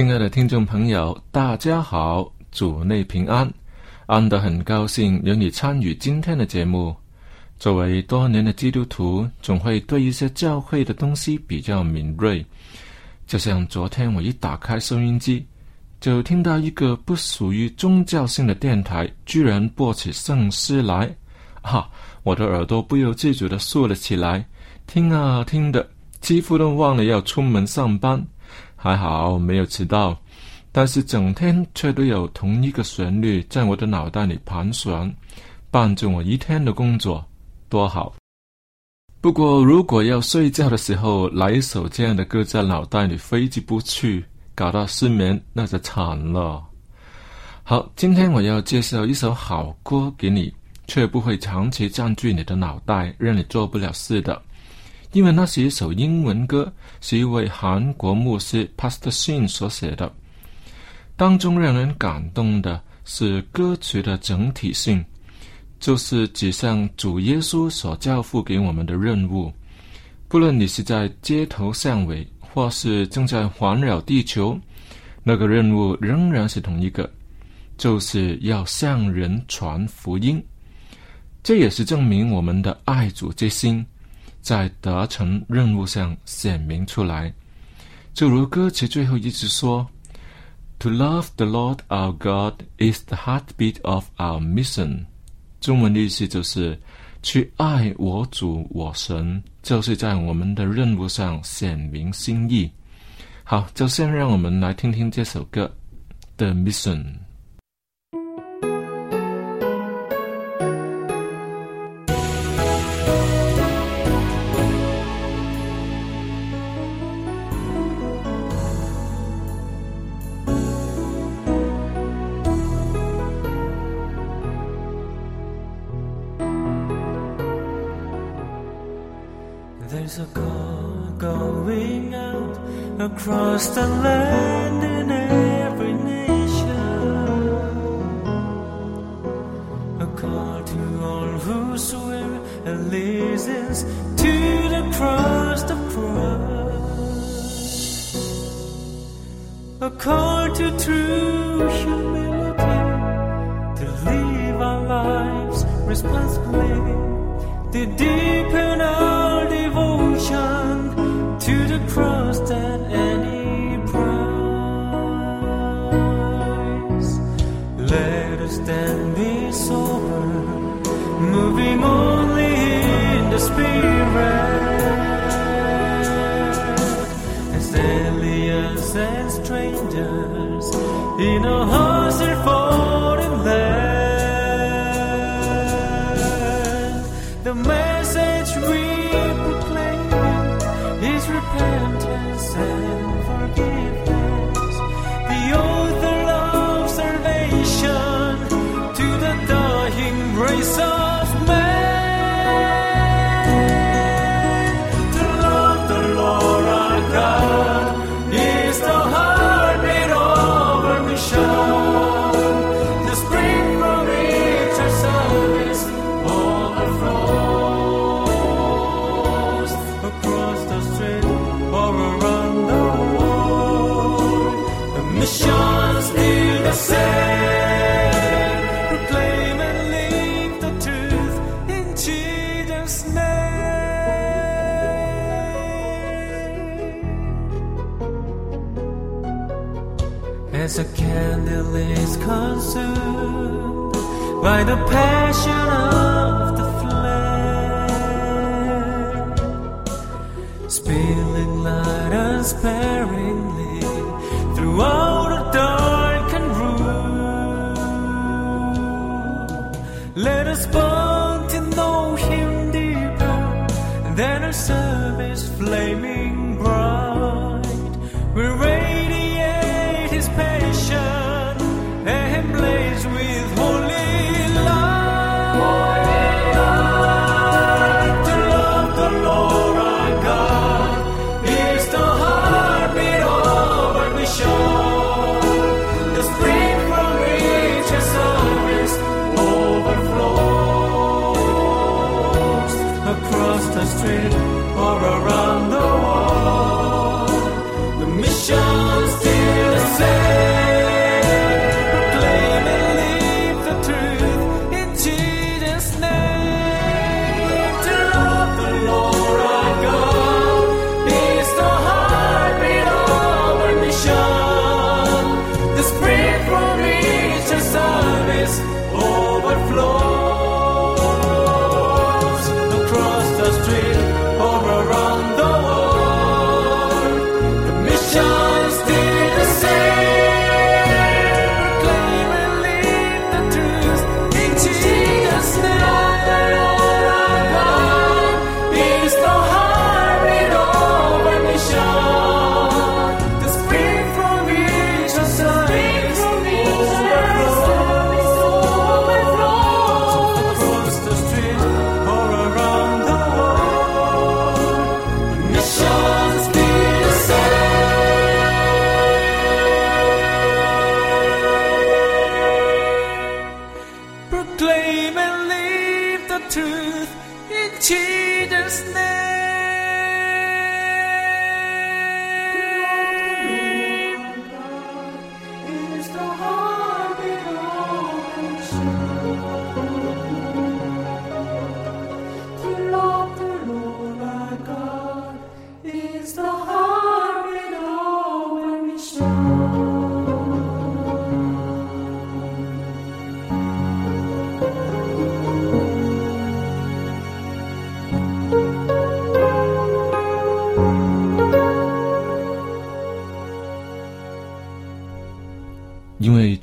亲爱的听众朋友，大家好，主内平安，安德很高兴有你参与今天的节目。作为多年的基督徒，总会对一些教会的东西比较敏锐。就像昨天我一打开收音机，就听到一个不属于宗教性的电台居然播起圣诗来，哈，我的耳朵不由自主的竖了起来，听啊听的，几乎都忘了要出门上班。还好没有迟到，但是整天却都有同一个旋律在我的脑袋里盘旋，伴着我一天的工作，多好。不过如果要睡觉的时候来一首这样的歌在脑袋里挥之不去，搞到失眠，那就惨了。好，今天我要介绍一首好歌给你，却不会长期占据你的脑袋，让你做不了事的。因为那是一首英文歌，是一位韩国牧师 Pastor Shin 所写的。当中让人感动的是歌曲的整体性，就是指向主耶稣所交付给我们的任务。不论你是在街头巷尾，或是正在环绕地球，那个任务仍然是同一个，就是要向人传福音。这也是证明我们的爱主之心。在达成任务上显明出来，就如歌词最后一句说：“To love the Lord our God is the heartbeat of our mission。”中文的意思就是去爱我主我神，就是在我们的任务上显明心意。好，就先让我们来听听这首歌《The Mission》。just a little Then be sober, moving only in the spirit. As aliens and strangers in a the past.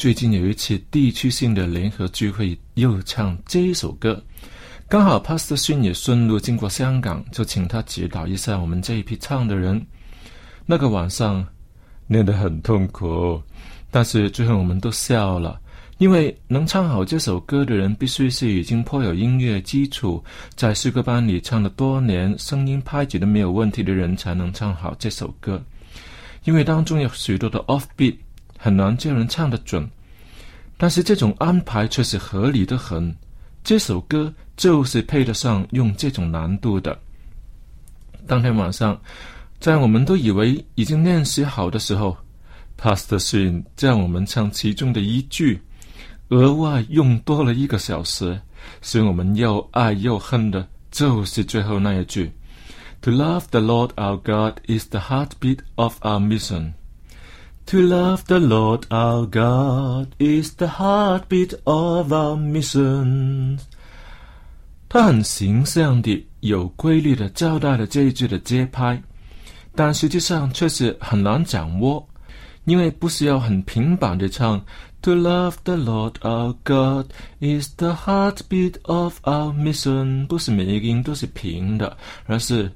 最近有一次地区性的联合聚会，又唱这一首歌，刚好 Pastor 勋也顺路经过香港，就请他指导一下我们这一批唱的人。那个晚上练得很痛苦，但是最后我们都笑了，因为能唱好这首歌的人，必须是已经颇有音乐基础，在诗歌班里唱了多年，声音拍子都没有问题的人，才能唱好这首歌。因为当中有许多的 offbeat。很难叫人唱得准，但是这种安排却是合理的很。这首歌就是配得上用这种难度的。当天晚上，在我们都以为已经练习好的时候，Pastor Shin 叫我们唱其中的一句，额外用多了一个小时，使我们又爱又恨的，就是最后那一句：“To love the Lord our God is the heartbeat of our mission。” To love the Lord our God is the heartbeat of our mission。他很形象地、有规律地交代了这一句的节拍，但实际上却是很难掌握，因为不是要很平板地唱。To love the Lord our God is the heartbeat of our mission。不是每一个音都是平的，而是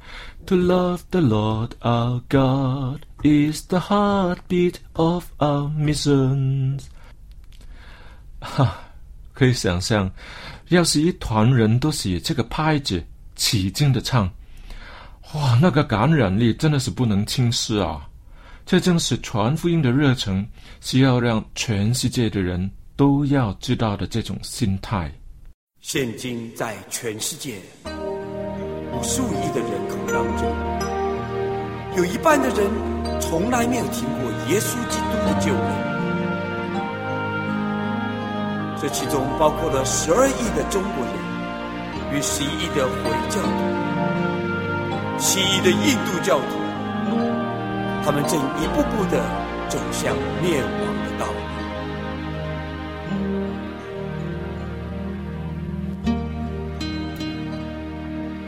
To love the Lord our God。 Is the heartbeat of our missions。哈，可以想象，要是一团人都是以这个拍子起劲的唱，哇，那个感染力真的是不能轻视啊！这正是传福音的热忱，需要让全世界的人都要知道的这种心态。现今在全世界无数亿的人口当中，有一半的人从来没有听过耶稣基督的救恩。这其中包括了十二亿的中国人，与十一亿的回教徒，七亿的印度教徒，他们正一步步的走向灭亡的道路。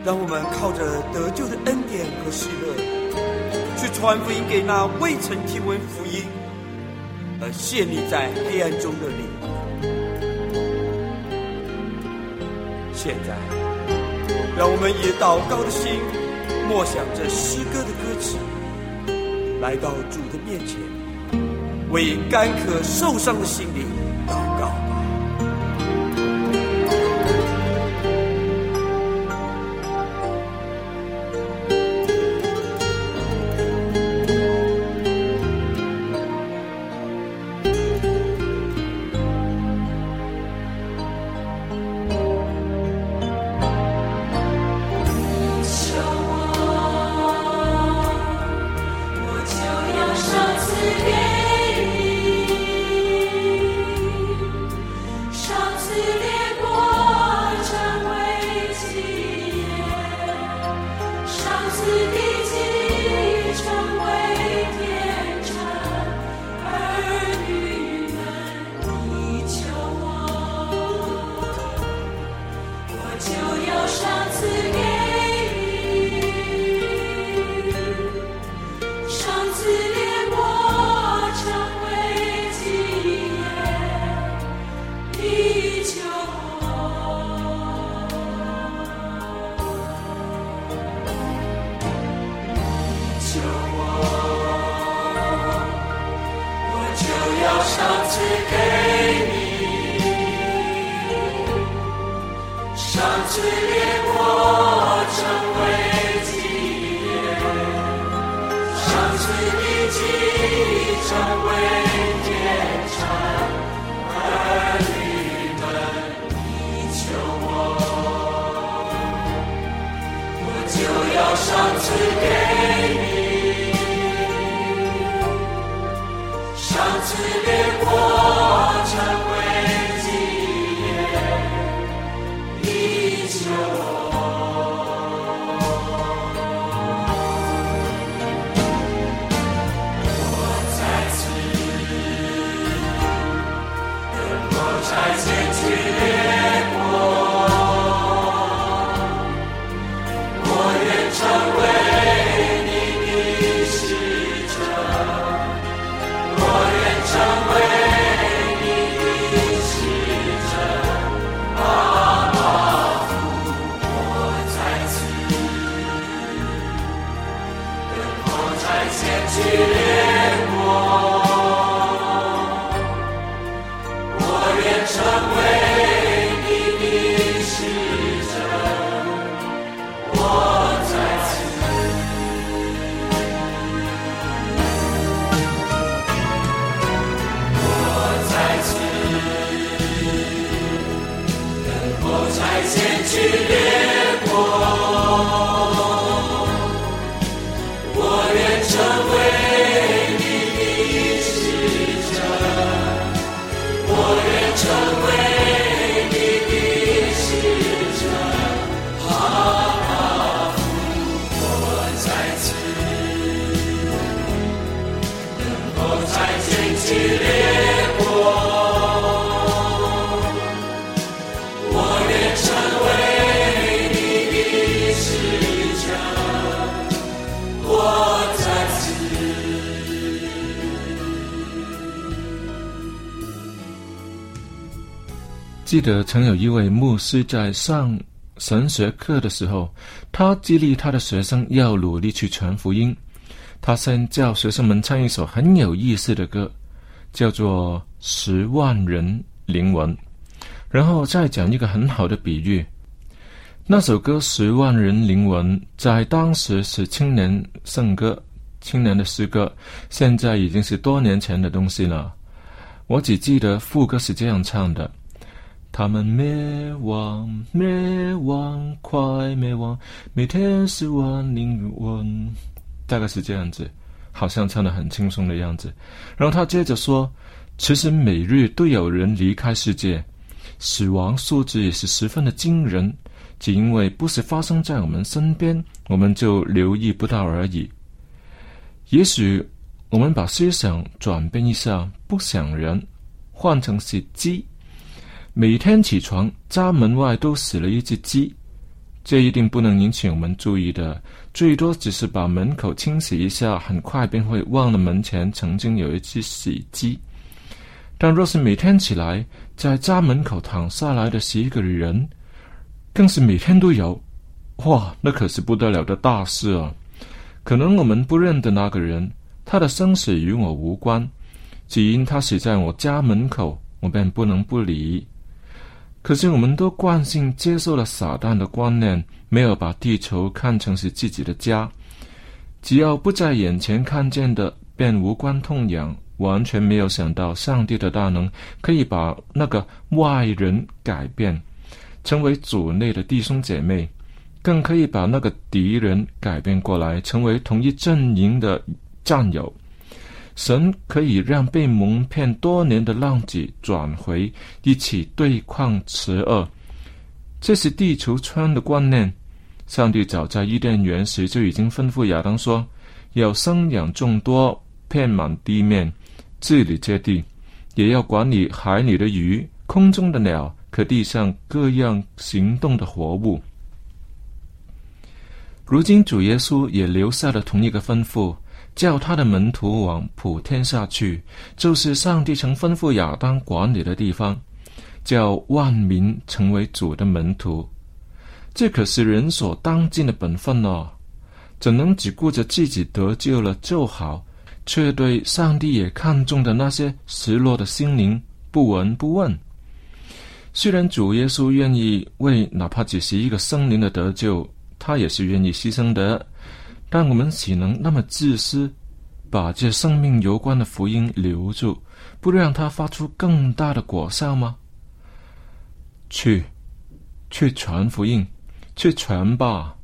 让我们靠着得救的恩典和喜乐，去传福音给那未曾听闻福音而陷溺在黑暗中的灵魂。现在，让我们以祷告的心，默想着诗歌的歌词，来到主的面前，为干渴受伤的心灵上次地基成为天产，儿女们，你求我，我就要上次给你，上次列国记得曾有一位牧师在上神学课的时候，他激励他的学生要努力去传福音。他先叫学生们唱一首很有意思的歌，叫做《十万人灵魂》，然后再讲一个很好的比喻。那首歌《十万人灵魂》在当时是青年圣歌、青年的诗歌，现在已经是多年前的东西了。我只记得副歌是这样唱的。他们灭亡，灭亡，快灭亡！每天十万灵魂，大概是这样子，好像唱的很轻松的样子。然后他接着说：“其实每日都有人离开世界，死亡数字也是十分的惊人。只因为不是发生在我们身边，我们就留意不到而已。也许我们把思想转变一下，不想人，换成是鸡。每天起床，家门外都死了一只鸡，这一定不能引起我们注意的，最多只是把门口清洗一下，很快便会忘了门前曾经有一只死鸡。但若是每天起来，在家门口躺下来的是一个人，更是每天都有，哇，那可是不得了的大事啊！可能我们不认得那个人，他的生死与我无关，只因他死在我家门口，我便不能不理。可是我们都惯性接受了撒旦的观念，没有把地球看成是自己的家。只要不在眼前看见的，便无关痛痒。完全没有想到上帝的大能可以把那个外人改变，成为主内的弟兄姐妹，更可以把那个敌人改变过来，成为同一阵营的战友。神可以让被蒙骗多年的浪子转回，一起对抗邪恶。这是地球村的观念。上帝早在伊甸园时就已经吩咐亚当说：“要生养众多，遍满地面。”治理这地，也要管理海里的鱼、空中的鸟和地上各样行动的活物。如今主耶稣也留下了同一个吩咐，叫他的门徒往普天下去，就是上帝曾吩咐亚当管理的地方，叫万民成为主的门徒。这可是人所当尽的本分哦，怎能只顾着自己得救了就好？却对上帝也看重的那些失落的心灵不闻不问。虽然主耶稣愿意为哪怕只是一个生灵的得救，他也是愿意牺牲的，但我们岂能那么自私，把这生命攸关的福音留住，不让它发出更大的果效吗？去，去传福音，去传吧。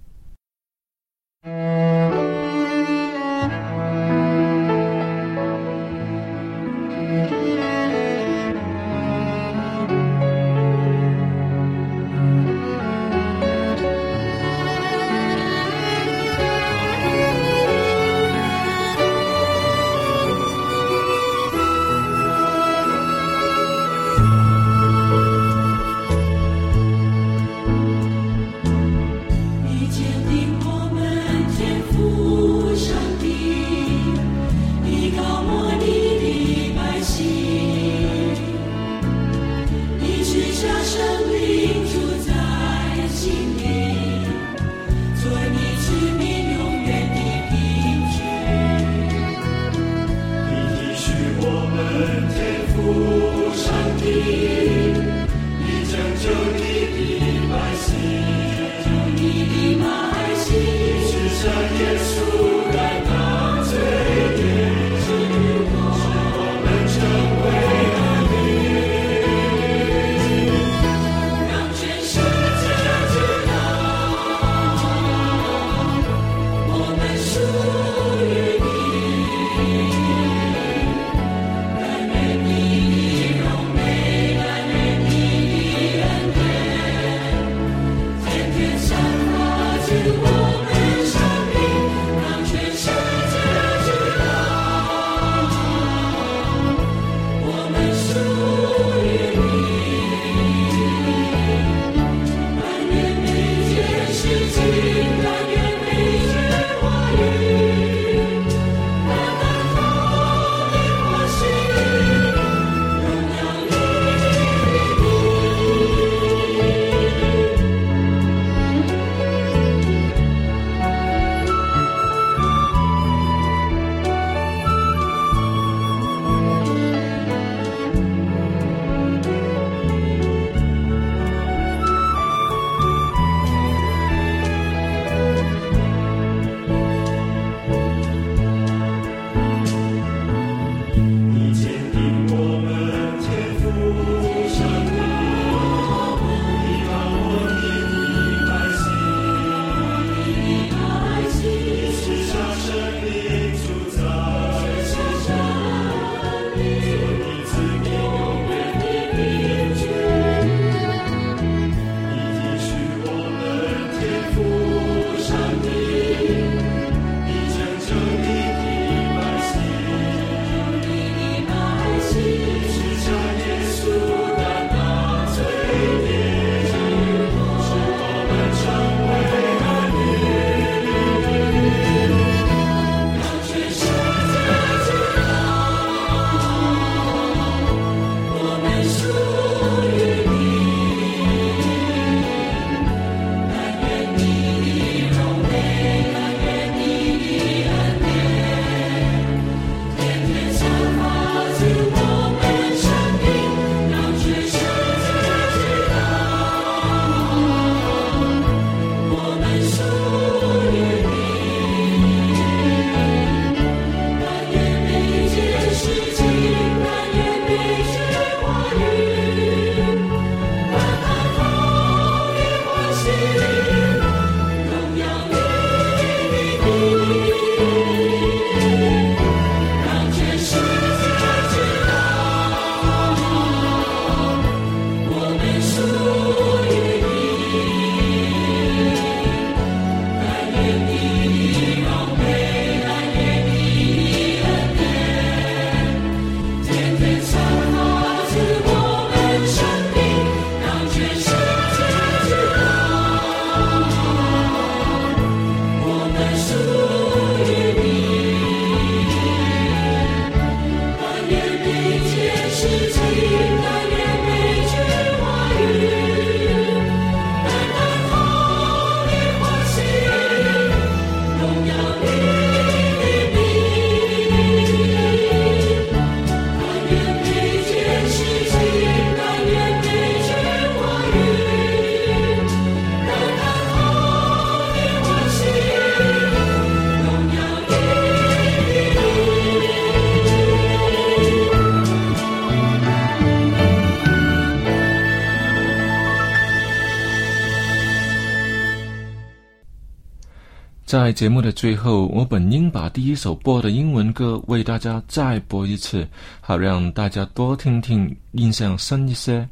在节目的最后，我本应把第一首播的英文歌为大家再播一次，好让大家多听听，印象深一些。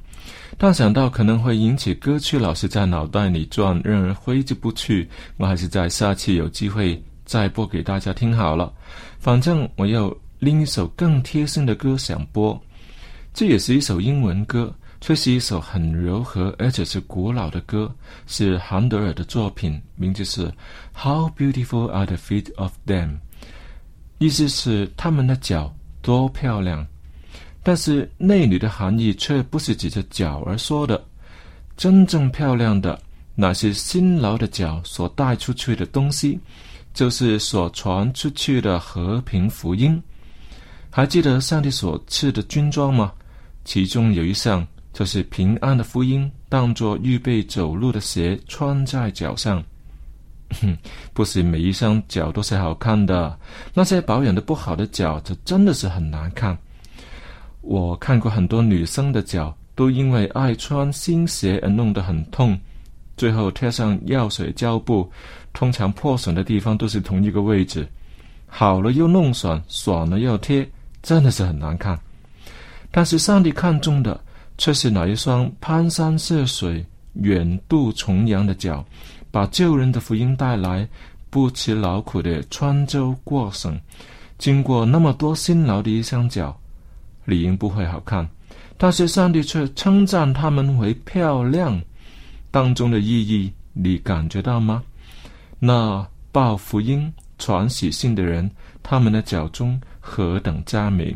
但想到可能会引起歌曲老是在脑袋里转，让人挥之不去，我还是在下期有机会再播给大家听好了。反正我有另一首更贴心的歌想播，这也是一首英文歌。却是一首很柔和而且是古老的歌，是韩德尔的作品，名字是《How Beautiful Are the Feet of Them》，意思是他们的脚多漂亮。但是内里的含义却不是指着脚而说的，真正漂亮的那些辛劳的脚所带出去的东西，就是所传出去的和平福音。还记得上帝所赐的军装吗？其中有一项。就是平安的福音，当作预备走路的鞋穿在脚上。不是每一双脚都是好看的，那些保养的不好的脚，就真的是很难看。我看过很多女生的脚，都因为爱穿新鞋而弄得很痛，最后贴上药水胶布，通常破损的地方都是同一个位置，好了又弄损，爽了又贴，真的是很难看。但是上帝看中的。却是哪一双攀山涉水、远渡重洋的脚，把救人的福音带来，不辞劳苦的穿州过省，经过那么多辛劳的一双脚，理应不会好看，但是上帝却称赞他们为漂亮。当中的意义，你感觉到吗？那报福音、传喜信的人，他们的脚中何等佳美！